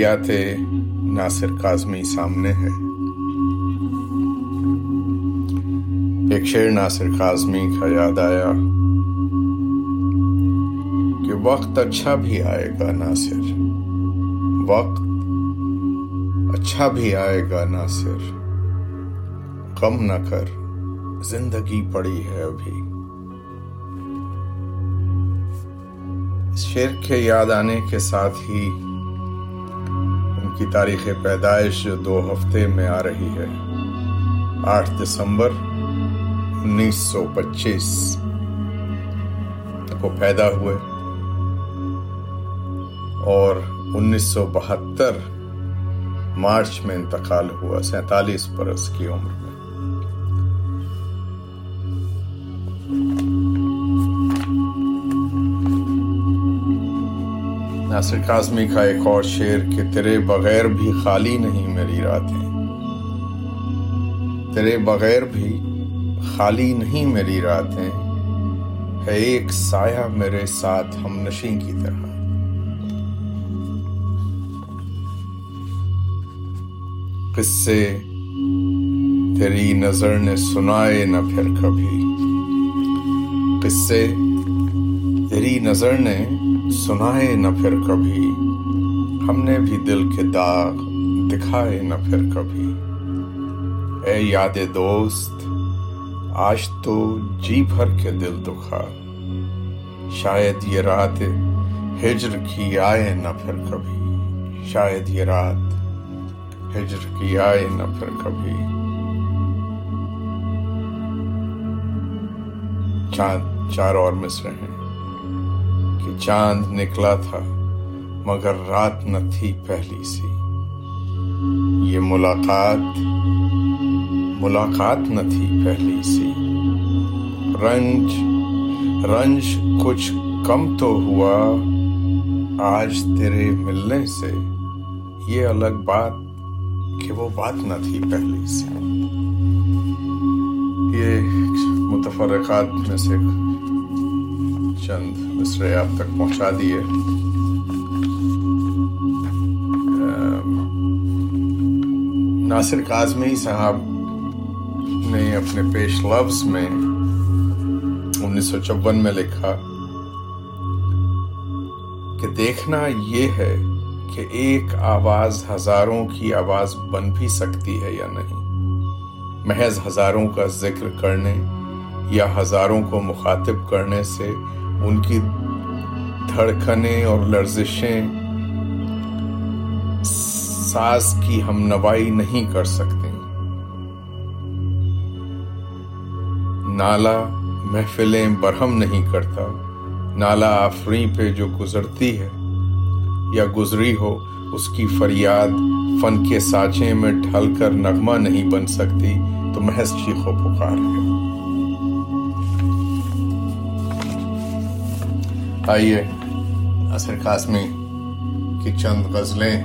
شعریات ناصر کاظمی سامنے ہے ایک شعر ناصر کاظمی کا یاد آیا کہ وقت اچھا بھی آئے گا ناصر۔ وقت اچھا بھی آئے گا ناصر۔ غم نہ کر، زندگی پڑی ہے ابھی۔ اس شعر کے یاد آنے کے ساتھ ہی ان کی تاریخ پیدائش دو ہفتے میں آ رہی ہے۔ آٹھ دسمبر انیس سو پچیس۔ کو پیدا ہوئے۔ اور انیس سو بہتر مارچ میں انتقال ہوا، سینتالیس برس کی عمر میں۔ ناصر کاظمی کا ایک اور شعر کہ تیرے بغیر بھی خالی نہیں میری راتیں۔ تیرے بغیر بھی خالی نہیں میری راتیں۔ ہے ایک سایہ میرے ساتھ ہم نشیں کی طرح۔ قصے تیری نظر نے سنائے نہ پھر کبھی۔ قصے تیری نظر نے سنائے نہ پھر کبھی۔ ہم نے بھی دل کے داغ دکھائے نہ پھر کبھی۔ اے یاد دوست، آج تو جی بھر کے دل دکھا۔ شاید یہ رات ہجر کی آئے نہ پھر کبھی۔ شاید یہ رات ہجر کی آئے نہ پھر کبھی۔ چاند چار اور مصرے ہیں۔ چاند نکلا تھا، مگر رات نہ تھی پہلی سی۔ یہ ملاقات ملاقات نہ تھی پہلی سی۔ رنج رنج کچھ کم تو ہوا۔ آج تیرے ملنے سے یہ الگ بات کہ وہ بات نہ تھی پہلی سی۔ یہ متفرقات میں سے چند۔ مصرے آپ تک پہنچا دیے ناصر کاظمی صاحب نے اپنے پیش لفظ میں انیس سو چون میں لکھا کہ دیکھنا یہ ہے کہ ایک آواز ہزاروں کی آواز بن بھی سکتی ہے یا نہیں محض ہزاروں کا ذکر کرنے یا ہزاروں کو مخاطب کرنے سے ان کی دھڑکنیں اور لرزشیں ساز کی ہم نوائی نہیں کر سکتے۔ نالا محفلیں برہم نہیں کرتا۔ نالا آفری پہ جو گزرتی ہے یا گزری ہو، اس کی فریاد فن کے سانچے میں ڈھل کر نغمہ نہیں بن سکتی۔ تو محض چیخ و پکار ہے۔ آئیے اثر قاسمی کی چند غزلیں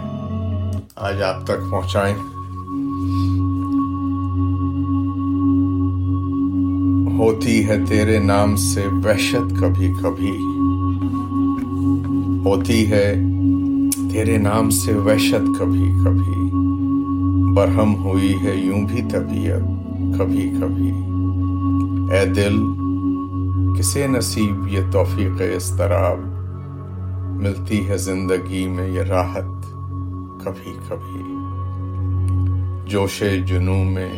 آج آپ تک پہنچائیں۔ ہوتی ہے تیرے نام سے وحشت کبھی کبھی۔ ہوتی ہے تیرے نام سے وحشت کبھی کبھی۔ برہم ہوئی ہے یوں بھی طبیعت کبھی کبھی۔ اے دل کسے نصیب یہ توفیق استراب ملتی ہے زندگی میں یہ راحت کبھی کبھی۔ جوش جنو میں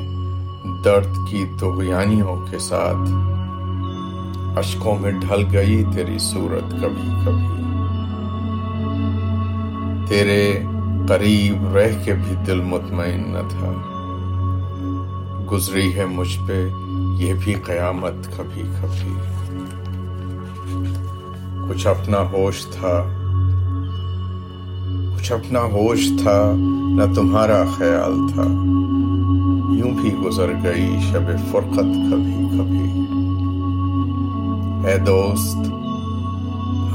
درد کی تغیانیوں کے ساتھ اشکوں میں ڈھل گئی تیری صورت کبھی کبھی۔ تیرے قریب رہ کے بھی دل مطمئن نہ تھا۔ گزری ہے مجھ پہ یہ بھی قیامت کبھی کبھی۔ کچھ اپنا ہوش تھا۔ کچھ اپنا ہوش تھا، نہ تمہارا خیال تھا۔ یوں بھی گزر گئی شب فرقت کبھی کبھی۔ اے دوست،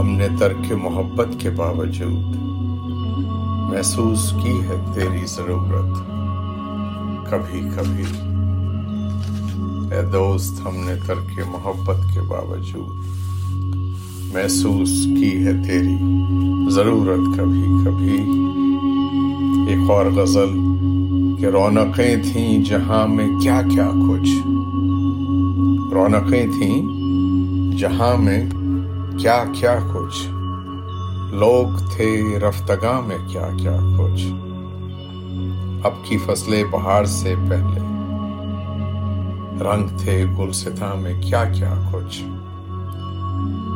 ہم نے ترک محبت کے باوجود محسوس کی ہے تیری ضرورت کبھی کبھی۔ اے دوست، ہم نے ترک محبت کے باوجود محسوس کی ہے تیری۔ ضرورت کبھی کبھی ایک اور غزل کہ رونقیں تھیں جہاں میں کیا کیا کچھ۔ رونقیں تھیں جہاں میں کیا کیا کچھ۔ لوگ تھے رفتگاں میں کیا کیا کچھ۔ اب کی فصلیں پہاڑ سے پہلے۔ رنگ تھے گلستہ میں کیا کیا کچھ۔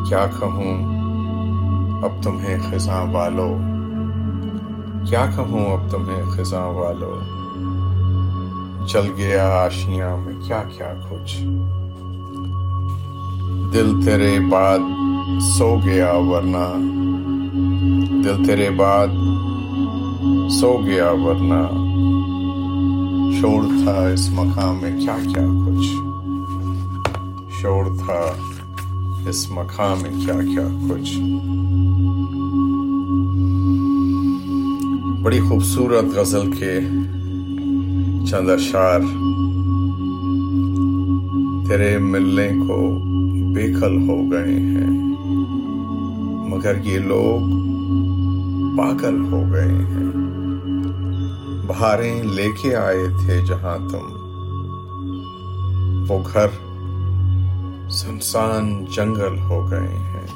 کیا کہوں؟ اب تمہیں خزاں والو۔ کیا کہوں اب تمہیں خزاں والو؟ چل گیا آشیاں میں کیا کیا کچھ۔ دل تیرے بعد سو گیا ورنہ۔ دل تیرے بعد سو گیا ورنہ۔ شور تھا اس مقام میں کیا کیا کچھ۔ شور تھا۔ اس مقام میں کیا کیا کچھ۔ بڑی خوبصورت غزل کے چند اشار تیرے ملنے کو بےکل ہو گئے ہیں، مگر یہ لوگ پاگل ہو گئے ہیں۔ بہاریں لے کے آئے تھے جہاں تم، وہ گھر سنسان جنگل ہو گئے ہیں۔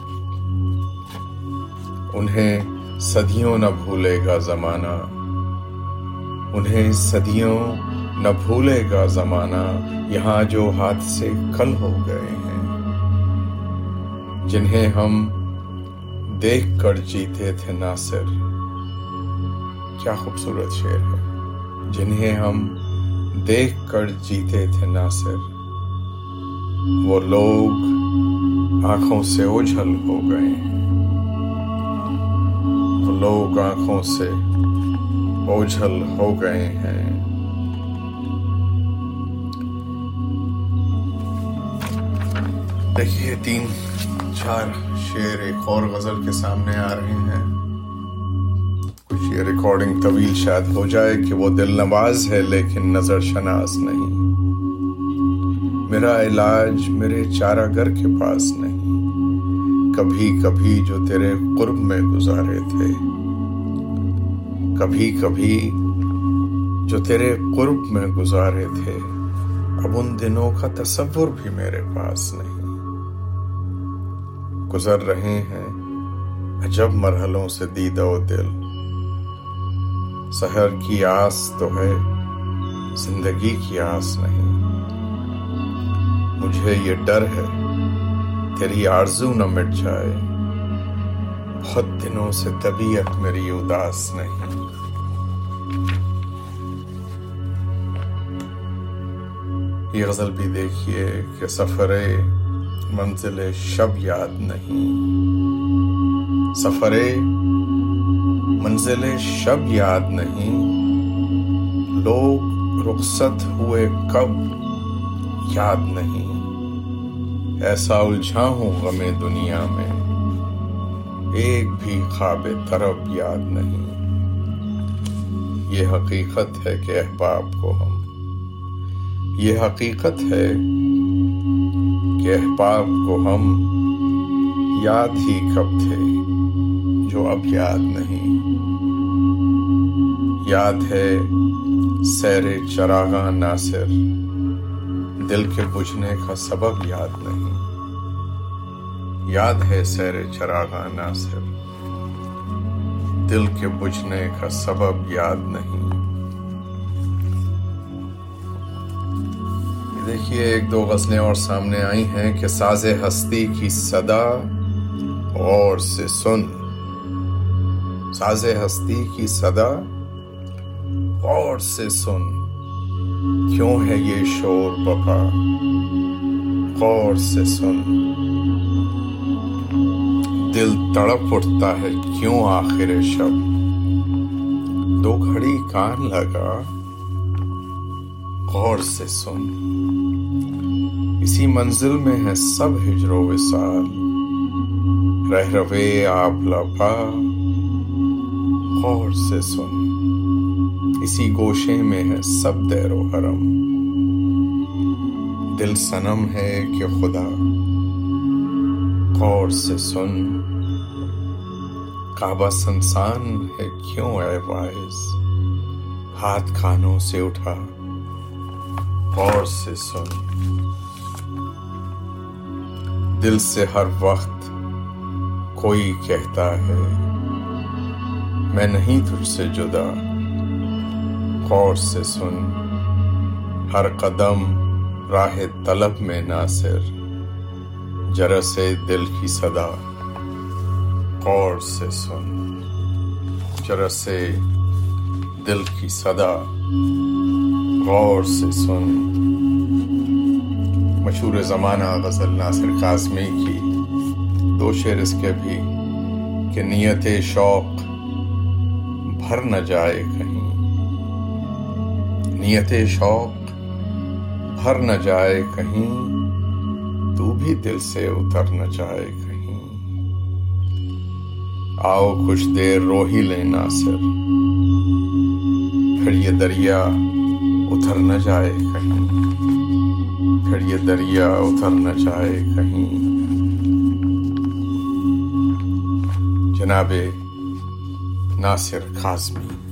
انہیں صدیوں نہ بھولے گا زمانہ۔ انہیں صدیوں نہ بھولے گا زمانہ۔ یہاں جو ہاتھ سے کل ہو گئے ہیں۔ جنہیں ہم دیکھ کر جیتے تھے ناصر۔ کیا خوبصورت شعر ہے۔ جنہیں ہم دیکھ کر جیتے تھے ناصر۔ وہ لوگ آنکھوں سے اوجھل ہو گئے ہیں۔ وہ لوگ آنکھوں سے اوجھل ہو گئے ہیں۔ دیکھیے، تین، چار شعر ایک اور غزل کے سامنے آ رہے ہیں۔ کچھ یہ ریکارڈنگ طویل شاید ہو جائے کہ وہ دل نواز ہے، لیکن نظر شناس نہیں۔ میرا علاج میرے چارہ گر کے پاس نہیں۔ کبھی کبھی جو تیرے قرب میں گزارے تھے۔ کبھی کبھی جو تیرے قرب میں گزارے تھے۔ اب ان دنوں کا تصور بھی میرے پاس نہیں۔ گزر رہے ہیں عجب مرحلوں سے دیدہ و دل۔ سحر کی آس تو ہے، زندگی کی آس نہیں۔ مجھے یہ ڈر ہے، تیری آرزو نہ مٹ جائے۔ بہت دنوں سے طبیعت میری اداس نہیں۔ یہ غزل بھی دیکھیے کہ سفر منزل شب یاد نہیں۔ سفر منزل شب یاد نہیں۔ لوگ رخصت ہوئے کب؟ یاد نہیں۔ ایسا الجھا ہوں غم دنیا میں۔ ایک بھی خواب طرب یاد نہیں۔ یہ حقیقت ہے کہ احباب کو ہم۔ یہ حقیقت ہے کہ احباب کو ہم یاد ہی کب تھے جو اب یاد نہیں۔ یاد ہے سیر چراغاں ناصر۔ دل کے بجھنے کا سبب یاد نہیں۔ یاد ہے سیر چراغاں ناصر۔ دل کے بجھنے کا سبب یاد نہیں۔ دیکھیے، ایک دو غزلیں اور سامنے آئی ہیں کہ ساز ہستی کی صدا اور سے سن۔ ساز ہستی کی صدا غور سے سن۔ کیوں ہے یہ شور بپا غور سے سن۔ دل تڑپ اٹھتا ہے، کیوں آخر شب؟ دو گھڑی کان لگا۔ غور سے سن۔ اسی منزل میں ہے سب ہجر و وصال۔ رہ روے آپ لپا غور سے سن۔ اسی گوشے میں ہے سب دیر و حرم۔ دل سنم ہے کہ خدا غور سے سن۔ کعبہ سنسان ہے کیوں اے وائز ہاتھ کانوں سے اٹھا۔ اور سے سن۔ دل سے ہر وقت کوئی کہتا ہے، میں نہیں تجھ سے جدا۔ غور سے سن۔ ہر قدم راہ طلب میں ناصر، جرس دل کی صدا غور سے سن۔ جرس دل کی صدا غور سے سن۔ مشہور زمانہ غزل ناصر قاسمی کی دو شعر اس کے بھی کہ نیت شوق بھر نہ جائے کہیں۔ نیت شوق، بھر نہ جائے کہیں، تو بھی دل سے اتر نہ جائے کہیں۔ آؤ کچھ دیر رو ہی لیں ناصر، پھر یہ دریا اتر نہ جائے کہیں۔ پھر یہ دریا اتر نہ جائے کہیں۔ جناب ناصر قاسمی